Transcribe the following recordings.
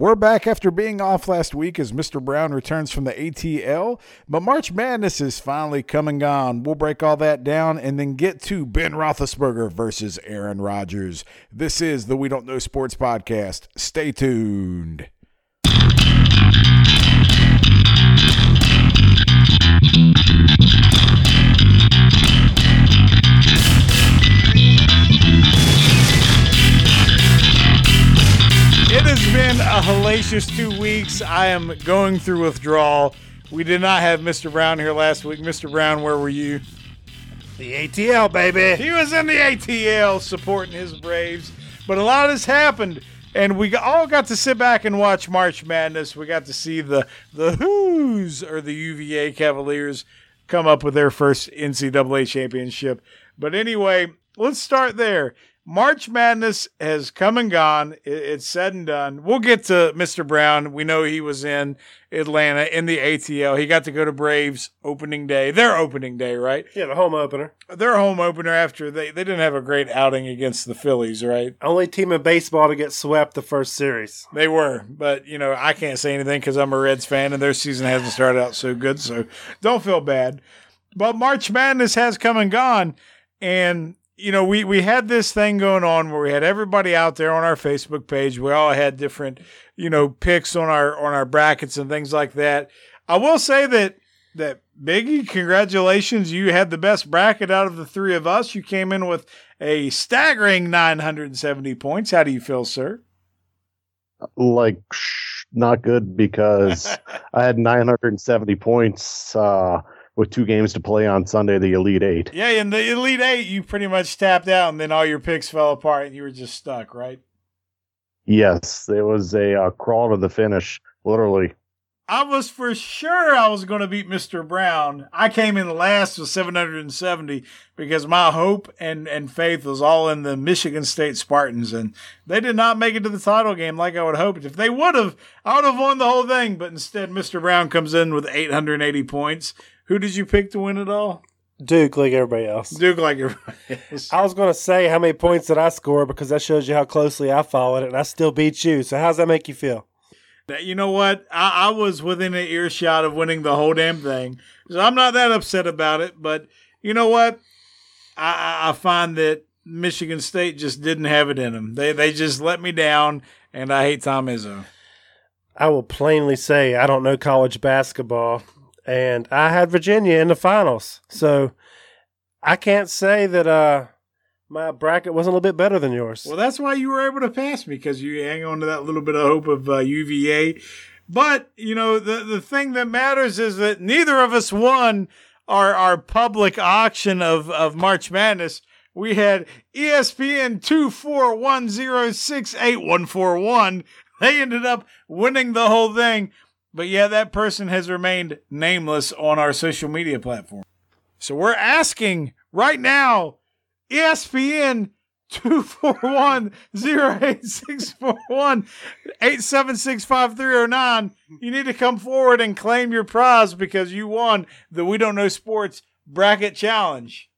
We're back after being off last week as Mr. Brown returns from the ATL, but March Madness is finally coming on. We'll break all that down and then get to Ben Roethlisberger versus Aaron Rodgers. This is the We Don't Know Sports Podcast. Stay tuned. It has been a hellacious two weeks. I am going through withdrawal. We did not have Mr. Brown here last week. Mr. Brown, where were you? The ATL, baby. He was in the ATL supporting his Braves, but a lot has happened, and we all got to sit back and watch March Madness. We got to see the the Hoos or the UVA Cavaliers come up with their first NCAA championship. But anyway, let's start there. March Madness has come and gone. It's said and done. We'll get to Mr. Brown. We know he was in Atlanta in the ATL. He got to go to Braves opening day, their opening day, right? Yeah, the home opener. Their home opener after they, they didn't have a great outing against the Phillies, right? Only team in baseball to get swept the first series. They were, but you know I can't say anything because I'm a Reds fan and their season hasn't started out so good. So don't feel bad. But March Madness has come and gone, and you know, we, we had this thing going on where we had everybody out there on our Facebook page. We all had different, you know, picks on our on our brackets and things like that. I will say that that Biggie, congratulations, you had the best bracket out of the three of us. You came in with a staggering 970 points. How do you feel, sir? Like not good because I had 970 points. Uh, with two games to play on Sunday, the Elite Eight. Yeah, in the Elite Eight, you pretty much tapped out, and then all your picks fell apart, and you were just stuck, right? Yes, it was a uh, crawl to the finish, literally. I was for sure I was going to beat Mr. Brown. I came in last with 770 because my hope and, and faith was all in the Michigan State Spartans, and they did not make it to the title game like I would have hoped. If they would have, I would have won the whole thing. But instead, Mr. Brown comes in with 880 points. Who did you pick to win it all? Duke, like everybody else. Duke, like everybody else. I was going to say how many points did I score because that shows you how closely I followed it, and I still beat you. So, how's that make you feel? You know what? I, I was within an earshot of winning the whole damn thing. So, I'm not that upset about it. But you know what? I, I find that Michigan State just didn't have it in them. They, they just let me down, and I hate Tom Izzo. I will plainly say I don't know college basketball and I had Virginia in the finals. So I can't say that uh, my bracket was a little bit better than yours. Well, that's why you were able to pass me because you hang on to that little bit of hope of uh, UVA. But you know the the thing that matters is that neither of us won our our public auction of of March Madness. We had ESPN two four one zero six eight one four one. They ended up winning the whole thing. But yeah, that person has remained nameless on our social media platform. So we're asking right now, ESPN 241 08641 876 5309. You need to come forward and claim your prize because you won the We Don't Know Sports Bracket Challenge.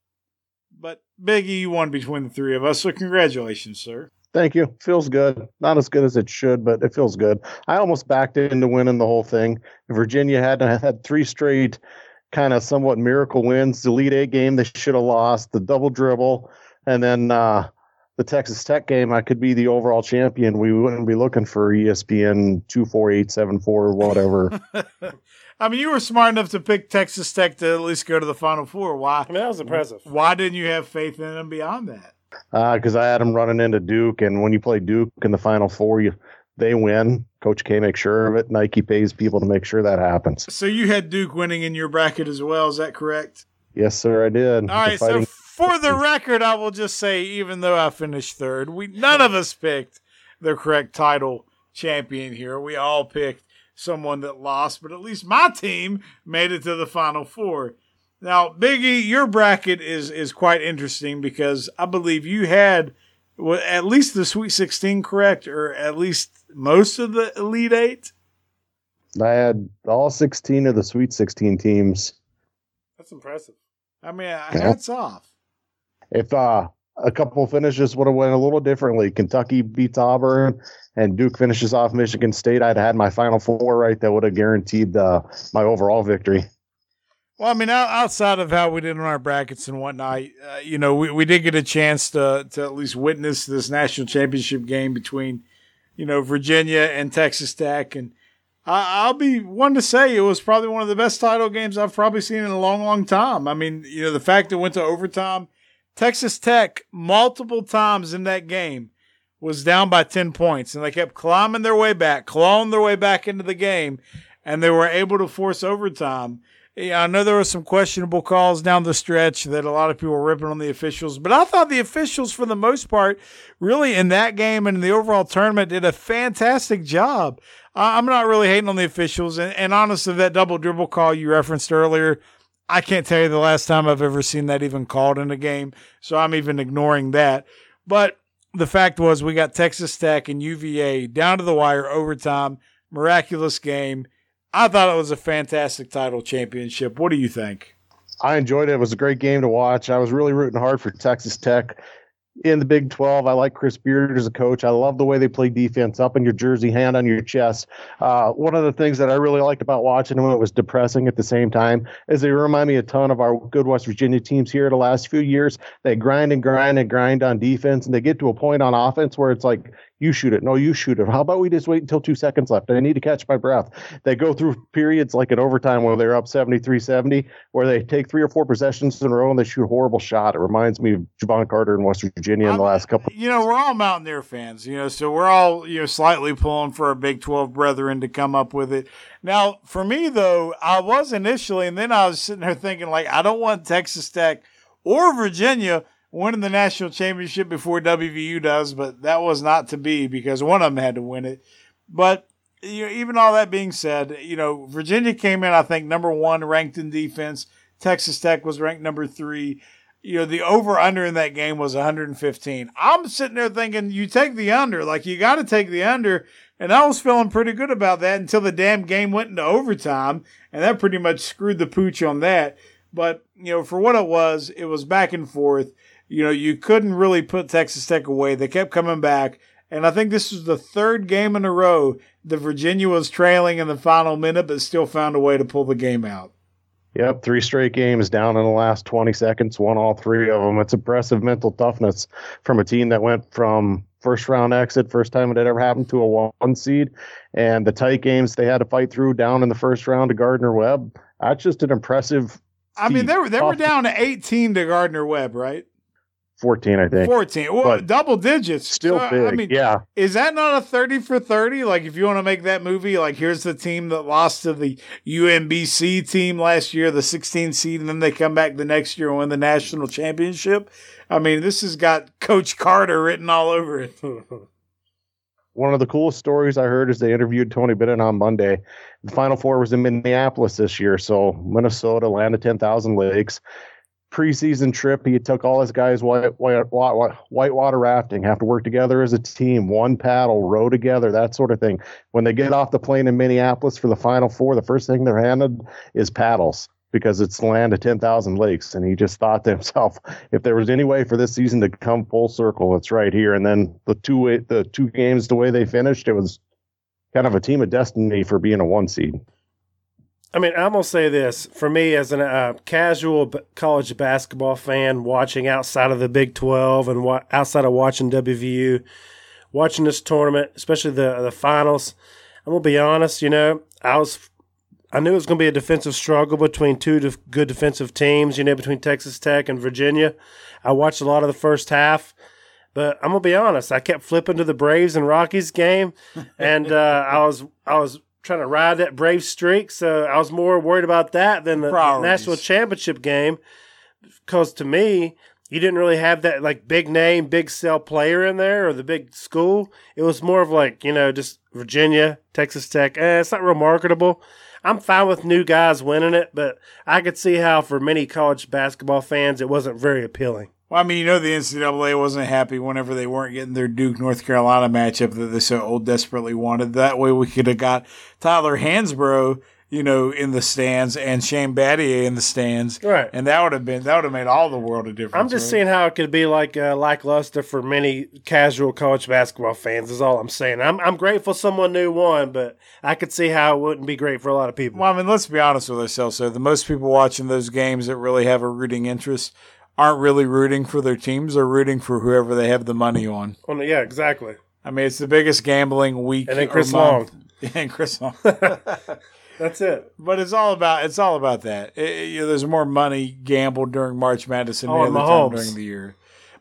But Biggie, you won between the three of us, so congratulations, sir. Thank you. Feels good. Not as good as it should, but it feels good. I almost backed into winning the whole thing. Virginia hadn't had three straight kind of somewhat miracle wins. The Elite Eight game they should have lost. The double dribble, and then uh, the Texas Tech game. I could be the overall champion. We wouldn't be looking for ESPN two four eight seven four whatever. I mean, you were smart enough to pick Texas Tech to at least go to the Final Four. Why? I mean, that was impressive. Why didn't you have faith in them beyond that? Because uh, I had them running into Duke, and when you play Duke in the Final Four, you they win. Coach K makes sure of it. Nike pays people to make sure that happens. So you had Duke winning in your bracket as well. Is that correct? Yes, sir. I did. All right. So for the record, I will just say, even though I finished third, we none of us picked the correct title champion here. We all picked someone that lost, but at least my team made it to the Final Four. Now, Biggie, your bracket is is quite interesting because I believe you had at least the Sweet 16 correct, or at least most of the Elite Eight. I had all 16 of the Sweet 16 teams. That's impressive. I mean, hats yeah. off. If uh, a couple finishes would have went a little differently. Kentucky beats Auburn, and Duke finishes off Michigan State. I'd had my Final Four right. That would have guaranteed uh, my overall victory. Well, I mean, outside of how we did in our brackets and whatnot, uh, you know, we, we did get a chance to to at least witness this national championship game between, you know, Virginia and Texas Tech, and I, will be one to say it was probably one of the best title games I've probably seen in a long, long time. I mean, you know, the fact it went to overtime, Texas Tech multiple times in that game was down by ten points, and they kept climbing their way back, clawing their way back into the game, and they were able to force overtime yeah, I know there were some questionable calls down the stretch that a lot of people were ripping on the officials, but I thought the officials, for the most part, really in that game and in the overall tournament, did a fantastic job. I'm not really hating on the officials, and, and honestly, that double dribble call you referenced earlier, I can't tell you the last time I've ever seen that even called in a game, so I'm even ignoring that. But the fact was, we got Texas Tech and UVA down to the wire overtime, miraculous game. I thought it was a fantastic title championship. What do you think? I enjoyed it. It was a great game to watch. I was really rooting hard for Texas Tech in the Big 12. I like Chris Beard as a coach. I love the way they play defense up in your jersey, hand on your chest. Uh, one of the things that I really liked about watching them, it was depressing at the same time, is they remind me a ton of our good West Virginia teams here the last few years. They grind and grind and grind on defense, and they get to a point on offense where it's like, you shoot it. No, you shoot it. How about we just wait until two seconds left? I need to catch my breath. They go through periods like in overtime where they're up 73 70, where they take three or four possessions in a row and they shoot a horrible shot. It reminds me of Jevon Carter in West Virginia in the last couple. You know, we're all Mountaineer fans, you know, so we're all, you know, slightly pulling for our Big 12 brethren to come up with it. Now, for me, though, I was initially, and then I was sitting there thinking, like, I don't want Texas Tech or Virginia winning the national championship before WVU does, but that was not to be because one of them had to win it. But you know, even all that being said, you know, Virginia came in, I think, number one ranked in defense. Texas Tech was ranked number three. You know, the over under in that game was 115. I'm sitting there thinking, you take the under, like you got to take the under. And I was feeling pretty good about that until the damn game went into overtime. And that pretty much screwed the pooch on that. But, you know, for what it was, it was back and forth you know, you couldn't really put Texas Tech away. They kept coming back. And I think this was the third game in a row that Virginia was trailing in the final minute, but still found a way to pull the game out. Yep, three straight games down in the last 20 seconds, won all three of them. It's impressive mental toughness from a team that went from first round exit, first time it had ever happened to a one seed, and the tight games they had to fight through down in the first round to Gardner Webb. That's just an impressive. I mean, they were they were down to 18 to Gardner Webb, right? 14, I think. 14. Well, but double digits. Still so, big. I mean, yeah. Is that not a 30 for 30? Like, if you want to make that movie, like, here's the team that lost to the UMBC team last year, the 16 seed, and then they come back the next year and win the national championship. I mean, this has got Coach Carter written all over it. One of the coolest stories I heard is they interviewed Tony Bennett on Monday. The Final Four was in Minneapolis this year, so Minnesota, land of 10,000 lakes preseason trip. He took all his guys white, white, white, rafting, have to work together as a team, one paddle, row together, that sort of thing. When they get off the plane in Minneapolis for the Final Four, the first thing they're handed is paddles because it's the land of 10,000 lakes. And he just thought to himself, if there was any way for this season to come full circle, it's right here. And then the two, the two games, the way they finished, it was kind of a team of destiny for being a one seed. I mean, I'm gonna say this for me as a uh, casual college basketball fan, watching outside of the Big Twelve and wa- outside of watching WVU, watching this tournament, especially the the finals. I'm gonna be honest. You know, I was, I knew it was gonna be a defensive struggle between two def- good defensive teams. You know, between Texas Tech and Virginia. I watched a lot of the first half. But I'm gonna be honest. I kept flipping to the Braves and Rockies game, and uh, I was I was trying to ride that brave streak. So I was more worried about that than the Priorities. national championship game. Because to me, you didn't really have that like big name, big sell player in there or the big school. It was more of like, you know, just Virginia, Texas Tech. Eh, it's not real marketable. I'm fine with new guys winning it, but I could see how for many college basketball fans it wasn't very appealing. Well, I mean, you know, the NCAA wasn't happy whenever they weren't getting their Duke North Carolina matchup that they so old desperately wanted. That way, we could have got Tyler Hansbrough, you know, in the stands and Shane Battier in the stands. Right. And that would have been that would have made all the world a difference. I'm just right? seeing how it could be like uh, lackluster for many casual college basketball fans. Is all I'm saying. I'm I'm grateful someone new won, but I could see how it wouldn't be great for a lot of people. Well, I mean, let's be honest with ourselves. So the most people watching those games that really have a rooting interest aren't really rooting for their teams; they're rooting for whoever they have the money on. On the- yeah, exactly. I mean, it's the biggest gambling week. And then or Chris month. and Chris Long. That's it. but it's all about it's all about that. It- it- you know, there's more money gambled during March Madness than Oh, any other time during the year.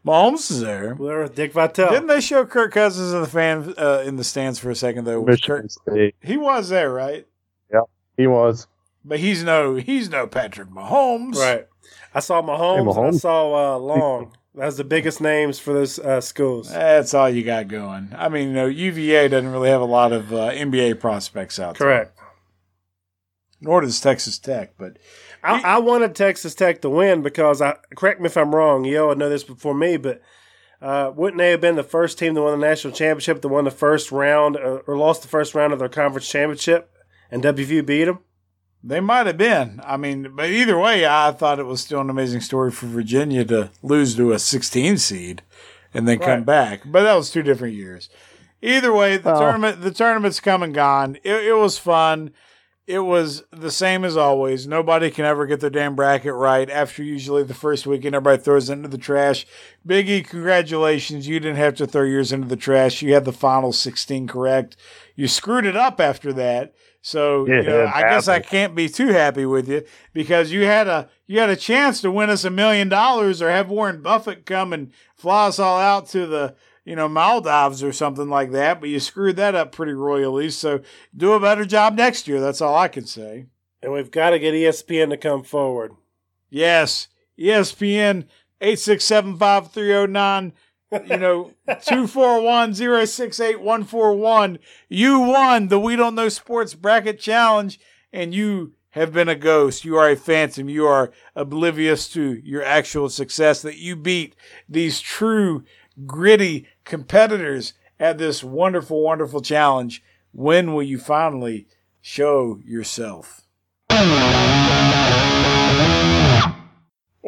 Mahomes is there. Well, there was Dick Vitale. Didn't they show Kirk Cousins in the fan uh, in the stands for a second though? Was Michigan Kirk- State. he was there, right? Yeah, He was. But he's no he's no Patrick Mahomes. Right. I saw Mahomes, and I saw uh, Long. That's the biggest names for those uh, schools. That's all you got going. I mean, you know, UVA doesn't really have a lot of uh, NBA prospects out there. Correct. Nor does Texas Tech, but I, I wanted Texas Tech to win because I correct me if I'm wrong. You would know this before me, but uh, wouldn't they have been the first team to win the national championship, to won the first round uh, or lost the first round of their conference championship, and WVU beat them? They might have been. I mean, but either way, I thought it was still an amazing story for Virginia to lose to a 16 seed and then come back. But that was two different years. Either way, the Oh. tournament the tournament's come and gone. It, it was fun. It was the same as always. Nobody can ever get their damn bracket right. After usually the first weekend, everybody throws it into the trash. Biggie, congratulations. You didn't have to throw yours into the trash. You had the final 16 correct. You screwed it up after that. So you know, I guess I can't be too happy with you because you had a you had a chance to win us a million dollars or have Warren Buffett come and fly us all out to the you know Maldives or something like that, but you screwed that up pretty royally. So do a better job next year. That's all I can say. And we've got to get ESPN to come forward. Yes, ESPN eight six seven five three zero nine. You know, two four one zero six eight one four one. You won the We Don't Know Sports Bracket Challenge, and you have been a ghost. You are a phantom. You are oblivious to your actual success. That you beat these true gritty competitors at this wonderful, wonderful challenge. When will you finally show yourself?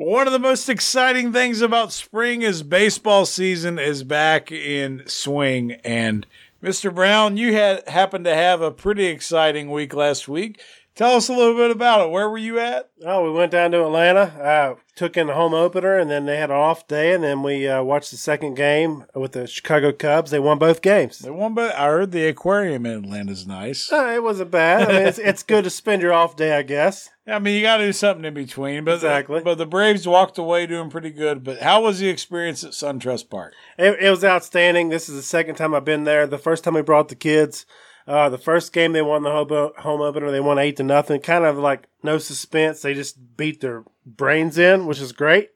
One of the most exciting things about spring is baseball season is back in swing. And Mr. Brown, you had happened to have a pretty exciting week last week. Tell us a little bit about it. Where were you at? Oh, we went down to Atlanta, uh, took in the home opener, and then they had an off day, and then we uh, watched the second game with the Chicago Cubs. They won both games. The one, but I heard the aquarium in Atlanta's nice. Uh, it wasn't bad. I mean, it's, it's good to spend your off day, I guess. I mean, you got to do something in between. But Exactly. But the Braves walked away doing pretty good. But how was the experience at SunTrust Park? It, it was outstanding. This is the second time I've been there. The first time we brought the kids, uh, the first game they won the home, home opener. They won eight to nothing. Kind of like no suspense. They just beat their brains in, which is great.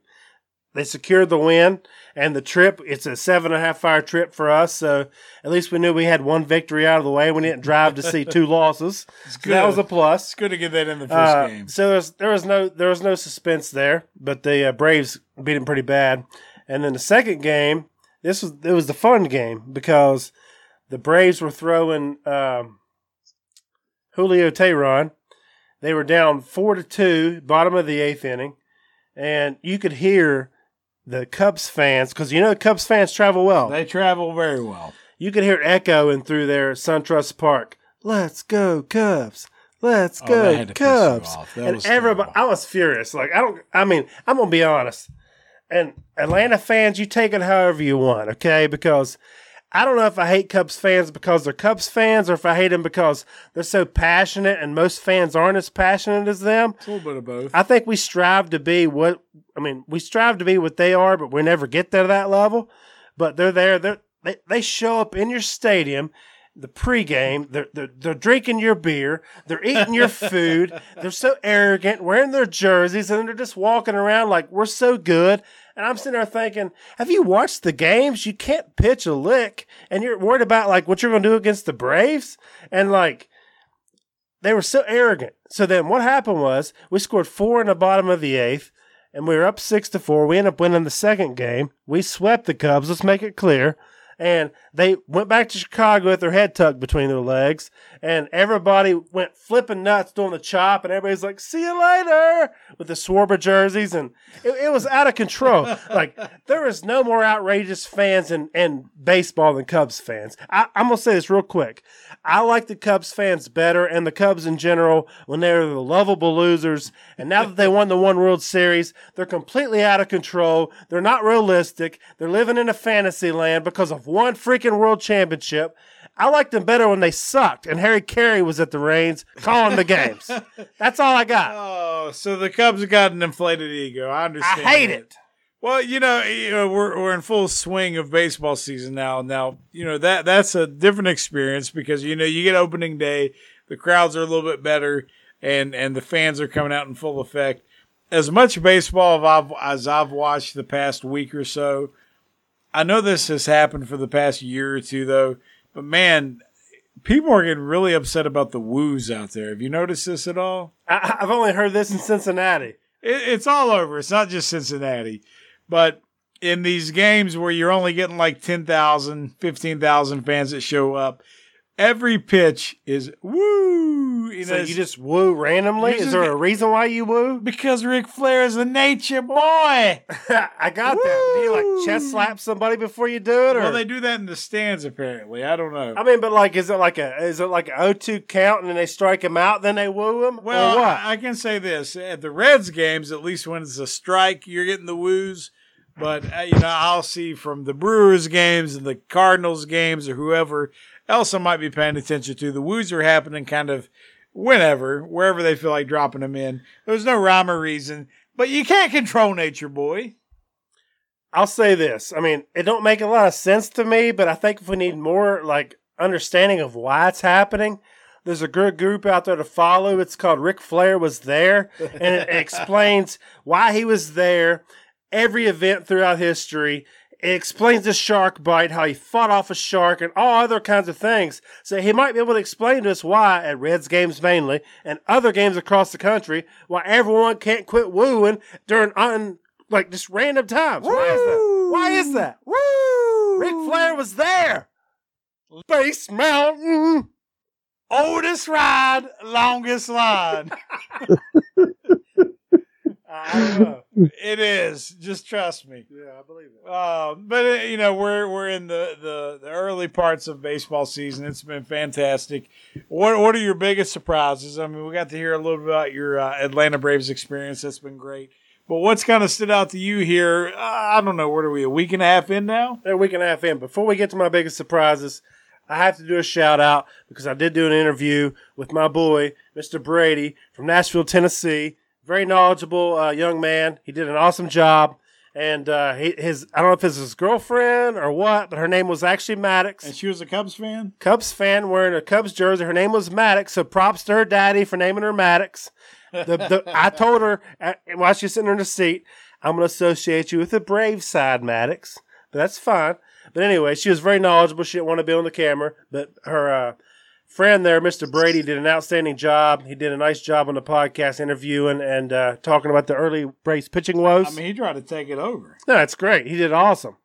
They secured the win and the trip. It's a seven and a half hour trip for us, so at least we knew we had one victory out of the way. We didn't drive to see two losses. So good. that was a plus. It's good to get that in the first Uh, game. So there was there was no there was no suspense there, but the uh, Braves beat them pretty bad. And then the second game, this was it was the fun game because the Braves were throwing um, Julio Teheran. They were down four to two, bottom of the eighth inning, and you could hear the Cubs fans because you know Cubs fans travel well They travel very well. you could hear it echoing through there at SunTrust Park. Let's go Cubs. Let's Oh, go that had to piss you Cubs. And everybody, terrible. I was furious. Like I don't. I mean, I'm gonna be honest. And Atlanta fans, you take it however you want, okay? Because I don't know if I hate Cubs fans because they're Cubs fans, or if I hate them because they're so passionate, and most fans aren't as passionate as them. It's a little bit of both. I think we strive to be what I mean. We strive to be what they are, but we never get to that level. But they're there. They're, they they show up in your stadium. The pregame, they're, they're they're drinking your beer, they're eating your food, they're so arrogant, wearing their jerseys, and they're just walking around like we're so good. And I'm sitting there thinking, have you watched the games? You can't pitch a lick, and you're worried about like what you're going to do against the Braves, and like they were so arrogant. So then what happened was we scored four in the bottom of the eighth, and we were up six to four. We ended up winning the second game. We swept the Cubs. Let's make it clear. And they went back to Chicago with their head tucked between their legs, and everybody went flipping nuts doing the chop, and everybody's like, "See you later" with the Schwarber jerseys, and it, it was out of control. like there is no more outrageous fans in, in baseball than Cubs fans. I, I'm gonna say this real quick. I like the Cubs fans better, and the Cubs in general when they were the lovable losers, and now that they won the one World Series, they're completely out of control. They're not realistic. They're living in a fantasy land because of one freaking world championship. I liked them better when they sucked and Harry Caray was at the reins calling the games. That's all I got. Oh, so the Cubs have got an inflated ego. I understand. I hate that. it. Well, you know, you know, we're we're in full swing of baseball season now. Now, you know that that's a different experience because you know you get opening day, the crowds are a little bit better, and and the fans are coming out in full effect. As much baseball as I've, as I've watched the past week or so, I know this has happened for the past year or two though. But man, people are getting really upset about the woos out there. Have you noticed this at all? I, I've only heard this in Cincinnati. It, it's all over. It's not just Cincinnati. But in these games where you're only getting like 10,000, 15,000 fans that show up, every pitch is woo. You So know, you just woo randomly? Is just there a reason why you woo? because Ric Flair is a nature boy. I got that. Do you like chest slap somebody before you do it, or Well, they do that in the stands apparently. I don't know. I mean, but like, is it like a is it like a O2 count and then they strike him out, then they woo him? Well, or what? I, I can say this: at the Reds games, at least when it's a strike, you're getting the woos. But uh, you know, I'll see from the Brewers games and the Cardinals games or whoever else I might be paying attention to, the woos are happening kind of whenever, wherever they feel like dropping them in. There's no rhyme or reason, but you can't control nature, boy. I'll say this. I mean, it don't make a lot of sense to me, but I think if we need more like understanding of why it's happening, there's a good group out there to follow. It's called Ric Flair was there, and it explains why he was there. Every event throughout history. It explains the shark bite, how he fought off a shark, and all other kinds of things. So he might be able to explain to us why, at Reds games mainly, and other games across the country, why everyone can't quit wooing during un, like just random times. Why is that? Why is that? Woo! Ric Flair was there. Space Mountain. Oldest ride, longest line. I don't know. it is. Just trust me. Yeah, I believe it. Uh, but uh, you know we're we're in the, the, the early parts of baseball season. It's been fantastic. What what are your biggest surprises? I mean, we got to hear a little bit about your uh, Atlanta Braves experience. That's been great. But what's kind of stood out to you here? Uh, I don't know. What are we? A week and a half in now? A week and a half in. Before we get to my biggest surprises, I have to do a shout out because I did do an interview with my boy, Mr. Brady from Nashville, Tennessee. Very knowledgeable uh, young man. He did an awesome job. And uh, he, his, I don't know if it's his girlfriend or what, but her name was actually Maddox. And she was a Cubs fan. Cubs fan wearing a Cubs jersey. Her name was Maddox, so props to her daddy for naming her Maddox. The, the, I told her uh, while she's sitting in the seat, I'm going to associate you with the brave side, Maddox. But that's fine. But anyway, she was very knowledgeable. She didn't want to be on the camera, but her uh, friend there, Mr. Brady, did an outstanding job. He did a nice job on the podcast interviewing and uh, talking about the early Braves pitching woes. I mean, he tried to take it over. No, it's great. He did awesome.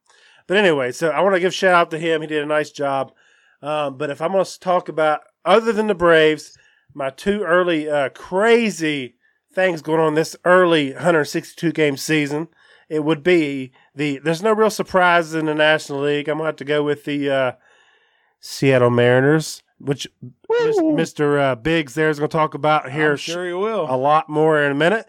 But anyway, so I want to give shout out to him. He did a nice job. Um, but if I'm going to talk about other than the Braves, my two early uh, crazy things going on this early 162 game season, it would be the. There's no real surprises in the National League. I'm going to have to go with the uh, Seattle Mariners, which Mr. Uh, Biggs there is going to talk about here I'm sure he will. a lot more in a minute.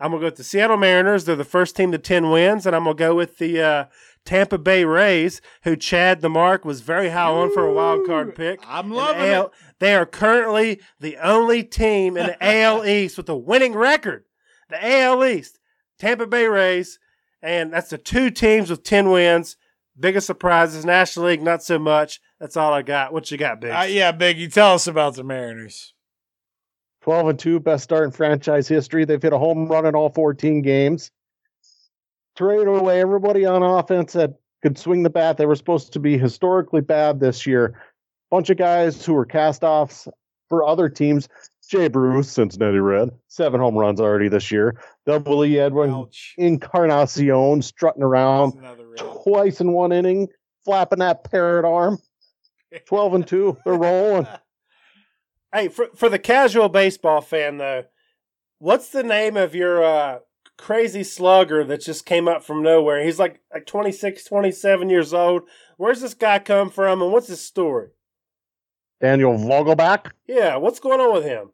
I'm gonna go with the Seattle Mariners. They're the first team to ten wins, and I'm gonna go with the uh, Tampa Bay Rays, who Chad the Mark was very high on for a wild card pick. I'm the loving AL it. They are currently the only team in the AL East with a winning record. The AL East, Tampa Bay Rays, and that's the two teams with ten wins. Biggest surprises, National League, not so much. That's all I got. What you got, Big? Uh, yeah, Biggie, tell us about the Mariners. 12 and 2, best start in franchise history. They've hit a home run in all 14 games. Trade away everybody on offense that could swing the bat. They were supposed to be historically bad this year. Bunch of guys who were cast offs for other teams. Jay Bruce, Cincinnati Red, seven home runs already this year. Double E Edwin Ouch. Encarnacion strutting around twice in one inning flapping that parrot arm. 12 and 2. They're rolling. Hey, for for the casual baseball fan though, what's the name of your uh, crazy slugger that just came up from nowhere? He's like like 26, 27 years old. Where's this guy come from and what's his story? Daniel Vogelbach, Yeah, what's going on with him?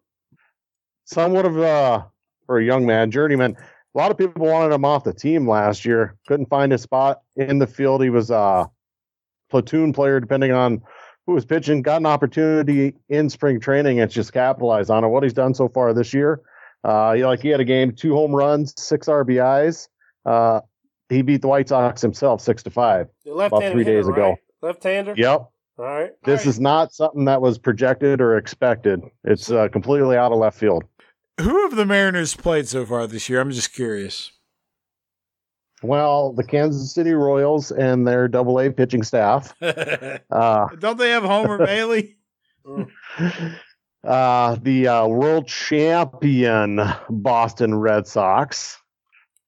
somewhat of a, for a young man, journeyman. A lot of people wanted him off the team last year. Couldn't find a spot in the field. He was a platoon player, depending on who was pitching. Got an opportunity in spring training and just capitalized on it. What he's done so far this year, uh, he, like he had a game, two home runs, six RBIs. Uh, he beat the White Sox himself, six to five. Left-handed three days hitter, ago. Left-hander. Yep. All right. This All right. is not something that was projected or expected. It's uh, completely out of left field. Who have the Mariners played so far this year? I'm just curious. Well, the Kansas City Royals and their double A pitching staff. Uh, Don't they have Homer Bailey? uh, the uh, world champion Boston Red Sox,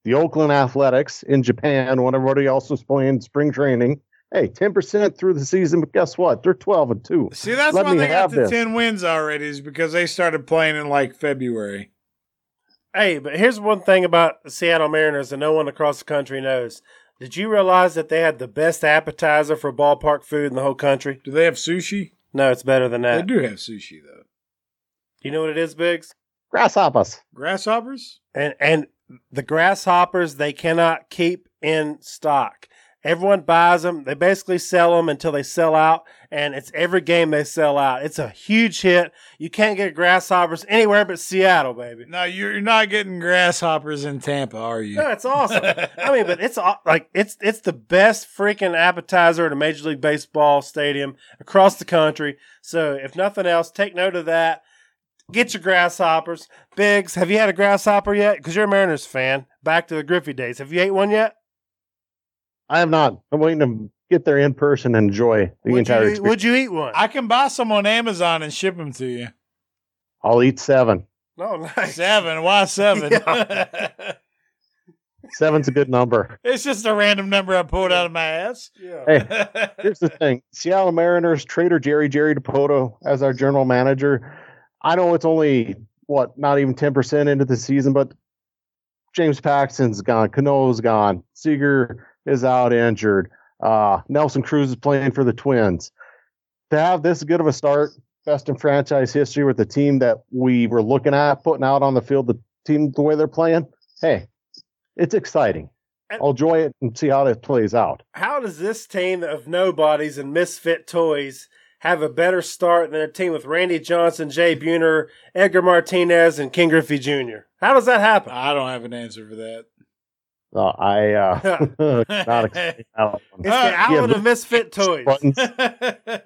the Oakland Athletics in Japan when everybody else was playing spring training. Hey, 10% through the season, but guess what? They're 12 and 2. See, that's Let why they got have the this. 10 wins already, is because they started playing in like February. Hey, but here's one thing about the Seattle Mariners that no one across the country knows. Did you realize that they had the best appetizer for ballpark food in the whole country? Do they have sushi? No, it's better than that. They do have sushi, though. You know what it is, Biggs? Grasshoppers. Grasshoppers? And and the grasshoppers they cannot keep in stock. Everyone buys them. They basically sell them until they sell out, and it's every game they sell out. It's a huge hit. You can't get grasshoppers anywhere but Seattle, baby. No, you're not getting grasshoppers in Tampa, are you? No, it's awesome. I mean, but it's like it's it's the best freaking appetizer at a Major League Baseball stadium across the country. So if nothing else, take note of that. Get your grasshoppers. Biggs, have you had a grasshopper yet? Because you're a Mariners fan. Back to the Griffey days. Have you ate one yet? I have not. I'm waiting to get there in person and enjoy the would, entire you, experience. would you eat one? I can buy some on Amazon and ship them to you. I'll eat seven. no, nice. Seven. Why seven? Seven's a good number. it's just a random number I pulled out of my ass. Yeah. Hey, here's the thing Seattle Mariners, Trader Jerry, Jerry Dipoto as our general manager. I know it's only, what, not even 10% into the season, but James Paxton's gone. Cano's gone. Seager is out injured. Uh, Nelson Cruz is playing for the Twins. To have this good of a start, best in franchise history with the team that we were looking at, putting out on the field, the team, the way they're playing, hey, it's exciting. I'll enjoy it and see how it plays out. How does this team of nobodies and misfit toys have a better start than a team with Randy Johnson, Jay Buhner, Edgar Martinez, and King Griffey Jr.? How does that happen? I don't have an answer for that. Uh, I uh, not excited. It's the island yeah, of misfit toys.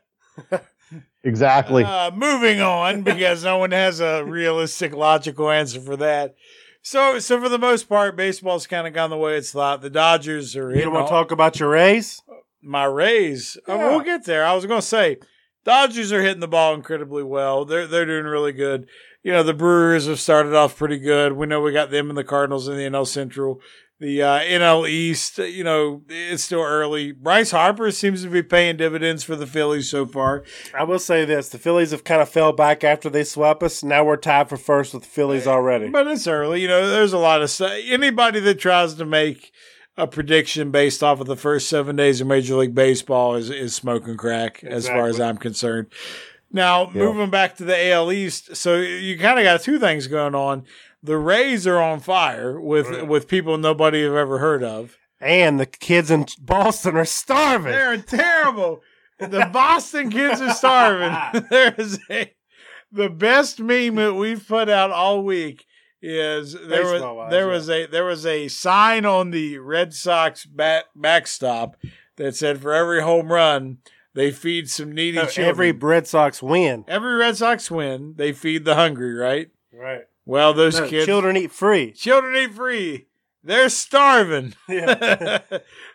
Exactly. Uh, moving on because no one has a realistic, logical answer for that. So, so for the most part, baseball's kind of gone the way it's thought. The Dodgers are You don't want to talk about your Rays? my Rays. Uh, Yeah. we'll get there. I was going to say, Dodgers are hitting the ball incredibly well. They're they're doing really good. You know, the Brewers have started off pretty good. We know we got them and the Cardinals in the NL Central. The uh, NL East, you know, it's still early. Bryce Harper seems to be paying dividends for the Phillies so far. I will say this: the Phillies have kind of fell back after they swept us. Now we're tied for first with the Phillies already. But it's early. You know, there's a lot of stuff. Anybody that tries to make a prediction based off of the first seven days of Major League Baseball is, is smoking crack, as far as I'm concerned. Now, moving back to the AL East, so you kind of got two things going on. The Rays are on fire with Right. with people nobody have ever heard of. And the kids in Boston are starving. They're terrible. The Boston kids are starving. there is a the best meme that we've put out all week is there was Baseball-wise, there yeah. was a there was a sign on the Red Sox bat, backstop that said for every home run they feed some needy Uh, children. Every Red Sox win. every Red Sox win, they feed the hungry, right? Right. Well, those No, kids children eat free. children eat free. They're starving. Yeah.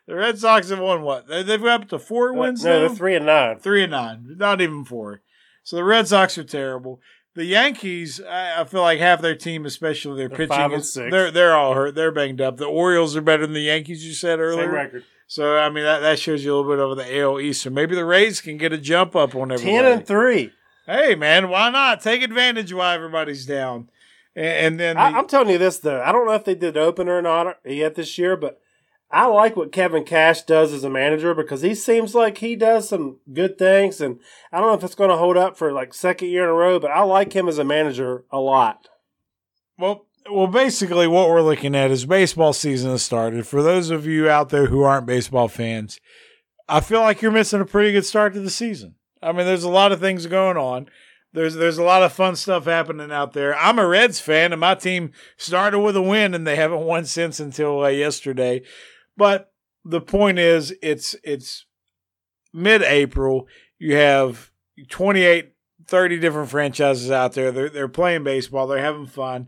the Red Sox have won what? They- They've got up to four uh, wins no, now? they're three and nine. Three and nine, not even four. So the Red Sox are terrible. The Yankees, I, I feel like half their team, especially their They're pitching, five and six. they're they're all hurt. They're banged up. The Orioles are better than the Yankees. You said earlier. Same record. So I mean that, that shows you a little bit of the AL East. So maybe the Rays can get a jump up on everybody. Ten and three. Hey man, why not take advantage while everybody's down? And, and then the, I, I'm telling you this though. I don't know if they did opener or not yet this year, but I like what Kevin Cash does as a manager because he seems like he does some good things, and I don't know if it's going to hold up for like second year in a row, but I like him as a manager a lot. well, well, basically what we're looking at is baseball season has started. For those of you out there who aren't baseball fans, I feel like you're missing a pretty good start to the season. I mean, there's a lot of things going on. There's there's a lot of fun stuff happening out there. I'm a Reds fan, and my team started with a win, and they haven't won since until uh, yesterday. But the point is, it's it's mid-April. You have 28, 30 different franchises out there. They're they're playing baseball. They're having fun.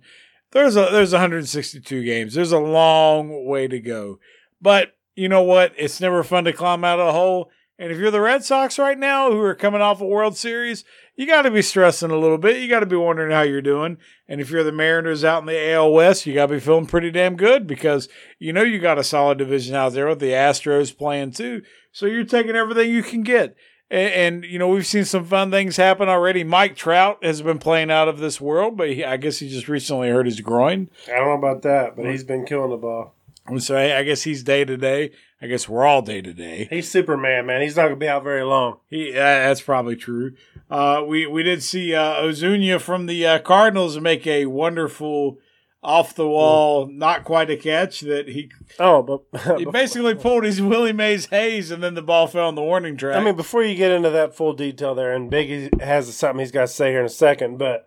There's a there's 162 games. There's a long way to go. But you know what? It's never fun to climb out of a hole. And if you're the Red Sox right now, who are coming off a World Series, you got to be stressing a little bit. You got to be wondering how you're doing. And if you're the Mariners out in the AL West, you got to be feeling pretty damn good because you know you got a solid division out there with the Astros playing too. So you're taking everything you can get. And, and you know we've seen some fun things happen already. Mike Trout has been playing out of this world, but he, I guess he just recently hurt his groin. I don't know about that, but he's been killing the ball. So I I guess he's day to day. I guess we're all day to day. He's Superman, man. He's not going to be out very long. He uh, that's probably true. Uh, we we did see uh, Ozuna from the uh, Cardinals make a wonderful off the wall, not quite a catch that he Oh, but he basically pulled his Willie Mays Hayes and then the ball fell on the warning track. I mean, before you get into that full detail there, and Biggie has something he's got to say here in a second, but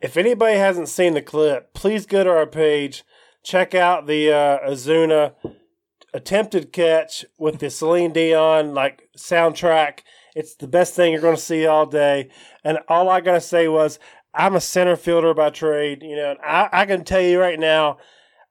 if anybody hasn't seen the clip, please go to our page, check out the uh, Ozuna attempted catch with the Celine Dion like soundtrack. It's the best thing you're going to see all day. And all I got to say was, I'm a center fielder by trade. You know, I, I can tell you right now,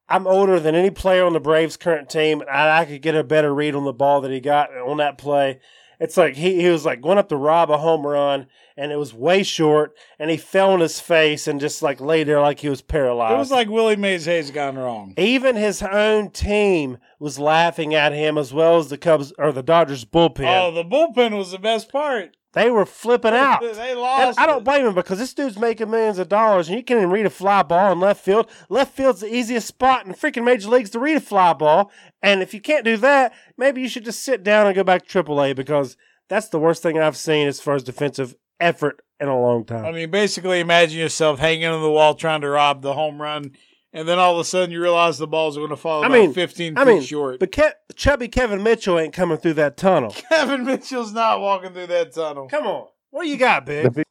I'm older than any player on the Braves current team, and I, I could get a better read on the ball that he got on that play. It's like he, he was like going up to rob a home run, and it was way short, and he fell on his face and just like lay there like he was paralyzed. it was like Willie Mays Hayes gone wrong. even his own team was laughing at him as well as the Cubs or the Dodgers bullpen. Oh, the bullpen was the best part. They were flipping out. They And lost. I don't blame him because this dude's making millions of dollars and you can't even read a fly ball in left field. Left field's the easiest spot in freaking major leagues to read a fly ball. And if you can't do that, maybe you should just sit down and go back to AAA because that's the worst thing I've seen as far as defensive effort in a long time. I mean, basically, imagine yourself hanging on the wall trying to rob the home run, and then all of a sudden you realize the ball's are going to fall I about mean, 15 I feet mean, short. but Ke- chubby Kevin Mitchell ain't coming through that tunnel. Kevin Mitchell's not walking through that tunnel. Come on. What do you got, Big? If he,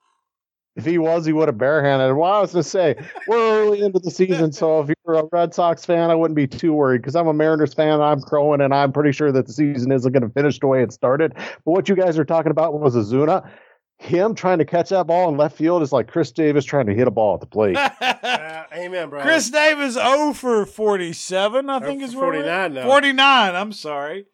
if he was, he would have barehanded. Well, I was going to say, we're early into the season, so if you're a Red Sox fan, I wouldn't be too worried because I'm a Mariners fan. I'm crowing, and I'm pretty sure that the season isn't going to finish the way it started. But what you guys are talking about was Ozuna. Him trying to catch that ball in left field is like Chris Davis trying to hit a ball at the plate. Uh, amen, bro. Chris Davis 0 for 47, I Oh think for is where we're 49 now. 49, I'm sorry.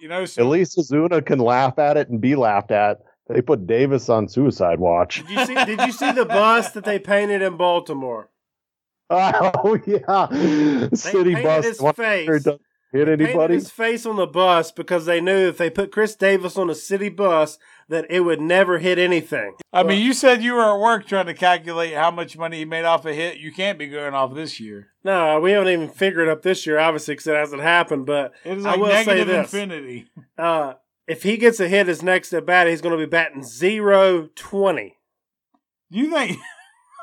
You know, At so least Ozuna can laugh at it and be laughed at. They put Davis on suicide watch. Did you see? Did you see the bus that they painted in Baltimore? Oh yeah, They city bus. his One face. here doesn't hit Painted anybody? his face on the bus because they knew if they put Chris Davis on a city bus that it would never hit anything. I mean, you said you were at work trying to calculate how much money he made off a hit. You can't be going off this year. No, we haven't even figured it up this year, obviously, because it hasn't happened. But It is I like will say negative this. infinity. uh, if he gets a hit his next at bat, he's going to be batting zero twenty. You think?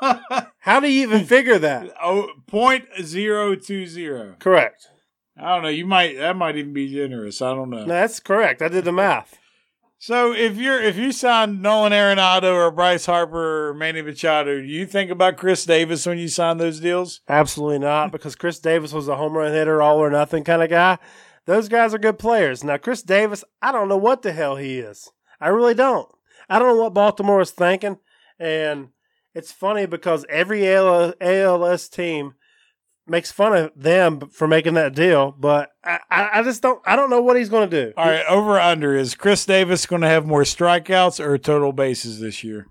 How do you even figure that? oh, point zero two zero. Correct. I don't know. You might that might even be generous. I don't know. No, that's correct. I did the math. So if you're if you signed Nolan Arenado or Bryce Harper or Manny Machado, do you think about Chris Davis when you sign those deals? Absolutely not, because Chris Davis was a home run hitter, all or nothing kind of guy. Those guys are good players. Now, Chris Davis, I don't know what the hell he is. I really don't. I don't know what Baltimore is thinking. And it's funny because every AL- ALS team makes fun of them for making that deal, but I, I I just don't. I don't know what he's going to do. All right, over or under is Chris Davis going to have more strikeouts or total bases this year?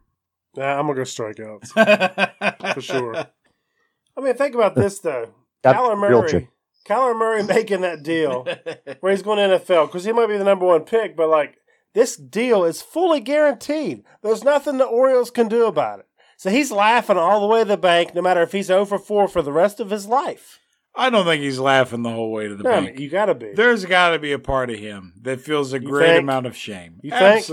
Nah, I'm gonna go strikeouts for sure. I mean, think about this though. That's Kyler Murray. chick. Kyler Murray making that deal where he's going to NFL because he might be the number one pick, but like this deal is fully guaranteed. There's nothing the Orioles can do about it. So he's laughing all the way to the bank, no matter if he's oh over 4 for the rest of his life. I don't think he's laughing the whole way to the No, bank. you got to be. There's got to be a part of him that feels a You great think? amount of shame. You think?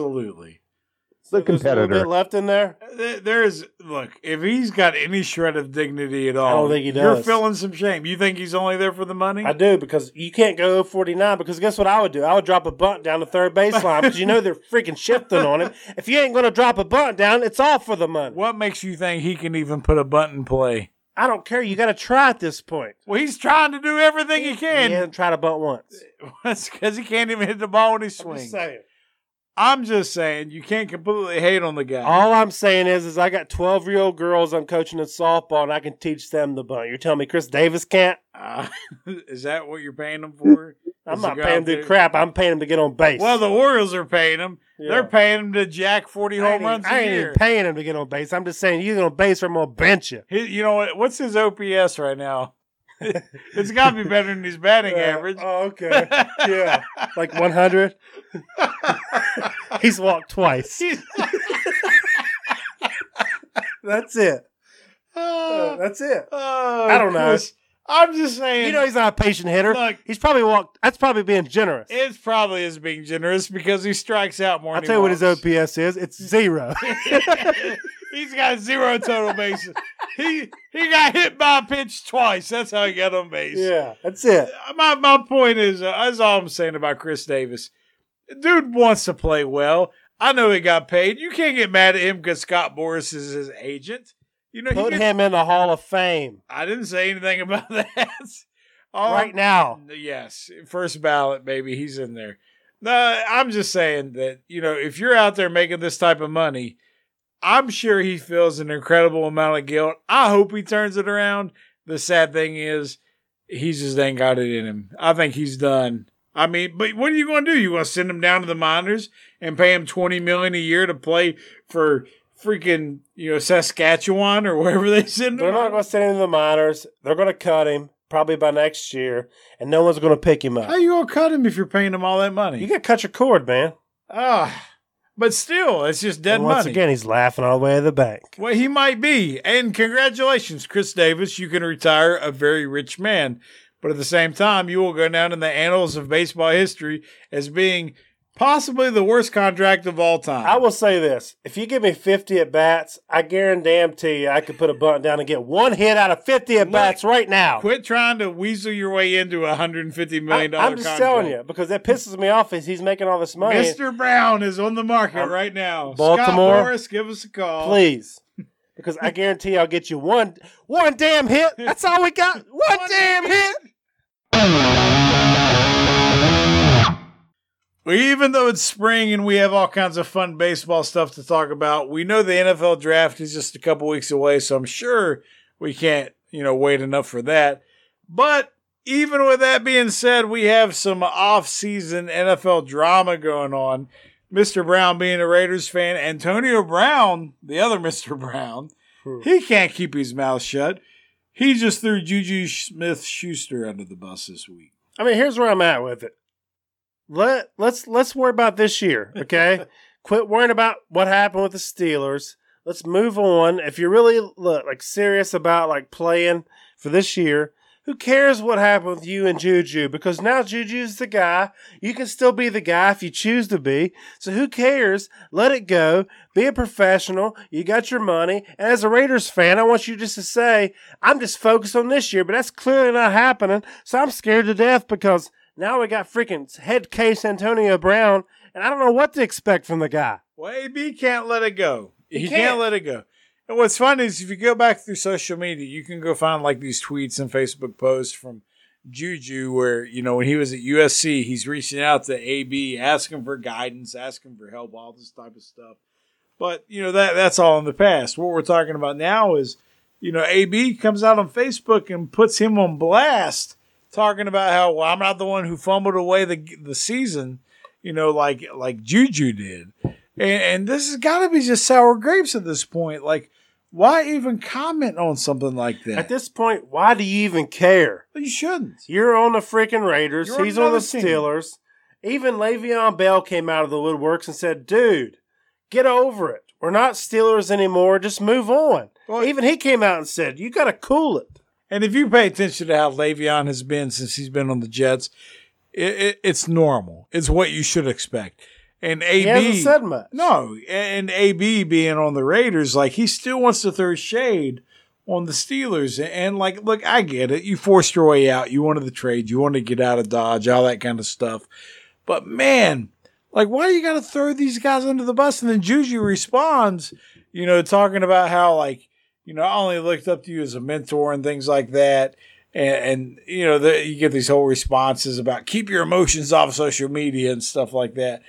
Absolutely. The There's a competitor. bit left in there. There- There's look. If he's got any shred of dignity at all, I don't think he does. You're feeling some shame. You think he's only there for the money? I do because you can't go 49 because guess what I would do? I would drop a bunt down the third baseline because you know they're freaking shifting on him. If you ain't going to drop a bunt down, it's all for the money. what makes you think he can even put a button in play? I don't care. You got to try at this point. Well, he's trying to do everything he can. He hasn't tried a bunt once. That's because he can't even hit the ball when he I'm just swings. I'm just saying you can't completely hate on the guy. All I'm saying is, is I got 12 year old girls I'm coaching in softball and I can teach them the bunt. You're telling me Chris Davis can't? Uh, is that what you're paying them for? I'm not paying them to do crap. I'm paying them to get on base. Well, the Orioles are paying them. Yeah. They're paying him to jack 40 home even, runs I ain't year. even paying him to get on base. I'm just saying, you get on base or I'm going to bench you. His- you know what? What's his OPS right now? it's got to be better than his batting average. Oh, okay. yeah. Like 100. He's walked twice. That's it. Uh, that's it. oh, I don't know. I'm just saying. You know he's not a patient hitter. Look. he's probably walked. That's probably being generous. it probably is being generous because he strikes out more. I'll tell you what his. OPS is. It's zero. He's got zero total bases. he he got hit by a pitch twice. That's how he got on base. yeah, that's it. My my point is uh, that's all I'm saying about Chris Davis. Dude wants to play well. I know he got paid. You can't get mad at him because Scott Boras is his agent. You know, Put him in the Hall of Fame I didn't say anything about that. All right I'm- now. Yes, first ballot, baby, he's in there. No, I'm just saying that you know if you're out there making this type of money, I'm sure he feels an incredible amount of guilt. I hope he turns it around. The sad thing is, he just ain't got it in him. I think he's done. I mean, but what are you going to do? You want to send him down to the minors and pay him twenty million a year to play for freaking you know Saskatchewan or wherever they send him? They're not going to send him to the minors. They're going to cut him probably by next year, and no one's going to pick him up. How you gonna cut him if you're paying him all that money? You got to cut your cord, man. Ah, but still, it's just dead And once money. again, he's laughing all the way to the bank. well, he might be. And congratulations, Chris Davis. You can retire a very rich man. But at the same time, you will go down in the annals of baseball history as being possibly the worst contract of all time. I will say this: if you give me fifty at bats, I guarantee you I could put a bunt down and get one hit out of fifty at bats right now. Quit trying to weasel your way into a hundred and fifty million dollar. I'm just contract. telling you because that pisses me off. Is he's making all this money? Mr. Brown is on the market Um, right now. Baltimore, Scott Morris, give us a call. Please, because I guarantee I'll get you one one damn hit. That's all we got. One, damn hit. Well, even though it's spring and we have all kinds of fun baseball stuff to talk about, we know the NFL draft is just a couple weeks away, so I'm sure we can't, you know, wait enough for that. But even with that being said, we have some off-season NFL drama going on. Mr. Brown being a Raiders fan, Antonio Brown, the other Mr. Brown, he can't keep his mouth shut. He just threw Juju Smith Schuster under the bus this week. I mean, here's where I'm at with it. Let let's let's worry about this year, okay? Quit worrying about what happened with the Steelers. Let's move on. If you're really look, like serious about like playing for this year, who cares what happened with you and Juju? Because now Juju's the guy. You can still be the guy if you choose to be. So who cares? Let it go. Be a professional. You got your money. And as a Raiders fan, I want you just to say, I'm just focused on this year, but that's clearly not happening. So I'm scared to death because now we got freaking head case Antonio Brown, and I don't know what to expect from the guy. Well, AB can't let it go. He, He can't. can't. let it go. And what's funny is if you go back through social media, you can go find like these tweets and Facebook posts from Juju where, you know, when he was at USC, he's reaching out to AB, asking for guidance, asking for help, all this type of stuff. But, you know, that that's all in the past. What we're talking about now is, you know, AB comes out on Facebook and puts him on blast, talking about how, well, I'm not the one who fumbled away the the season, you know, like like Juju did. And, and this has got to be just sour grapes at this point. Like, why even comment on something like that? At this point, why do you even care? you shouldn't. You're on the freaking Raiders. You're He's on the team. Steelers. Even Le'Veon Bell came out of the woodworks and said, "Dude, get over it. We're not Steelers anymore. Just move on." Well- Even he came out and said, "You got to cool it." And if you pay attention to how Le'Veon has been since he's been on the Jets, it, it, it's normal. It's what you should expect. And AB He hasn't said much. No, and AB being on the Raiders, like he still wants to throw shade on the Steelers. And like, look, I get it. You forced your way out. You wanted the trade. You wanted to get out of Dodge, all that kind of stuff. But man, like, why do you got to throw these guys under the bus? And then Juju responds, you know, talking about how like, you know, I only looked up to you as a mentor and things like that. And, and you know, the, you get these whole responses about keep your emotions off social media and stuff like that.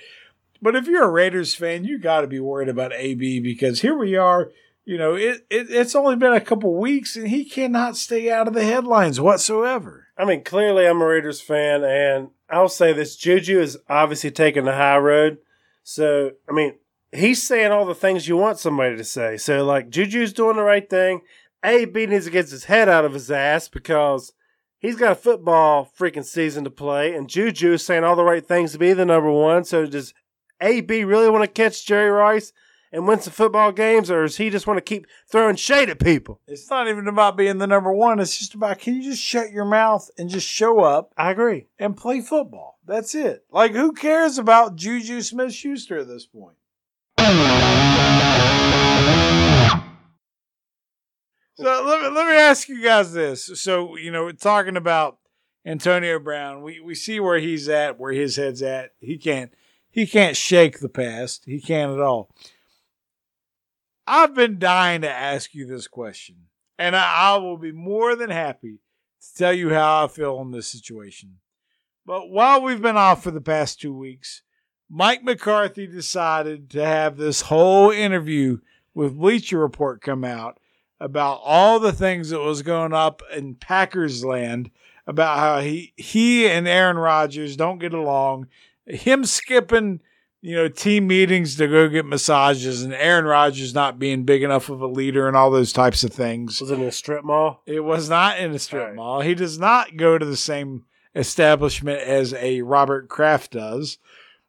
But if you're a Raiders fan, you got to be worried about AB because here we are. You know, it, it it's only been a couple weeks and he cannot stay out of the headlines whatsoever. I mean, clearly I'm a Raiders fan, and I'll say this: Juju is obviously taking the high road. So, I mean, he's saying all the things you want somebody to say. So, like, Juju's doing the right thing. AB needs to get his head out of his ass because he's got a football freaking season to play, and Juju is saying all the right things to be the number one. So, does AB really want to catch Jerry Rice and win some football games, or does he just want to keep throwing shade at people? It's not even about being the number one. It's just about can you just shut your mouth and just show up I agree. and play football? That's it. Like, who cares about Juju Smith Schuster at this point? So let me, let me ask you guys this. So, you know, talking about Antonio Brown. We we see where he's at, where his head's at. He can't he can't shake the past. He can't at all. I've been dying to ask you this question, and I, I will be more than happy to tell you how I feel on this situation. But while we've been off for the past two weeks, Mike McCarthy decided to have this whole interview with Bleacher Report come out about all the things that was going up in Packers land about how he he and Aaron Rodgers don't get along, him skipping you know team meetings to go get massages, and Aaron Rodgers not being big enough of a leader and all those types of things. Was it in a strip mall? It was not in a strip right. mall. He does not go to the same establishment as a Robert Kraft does.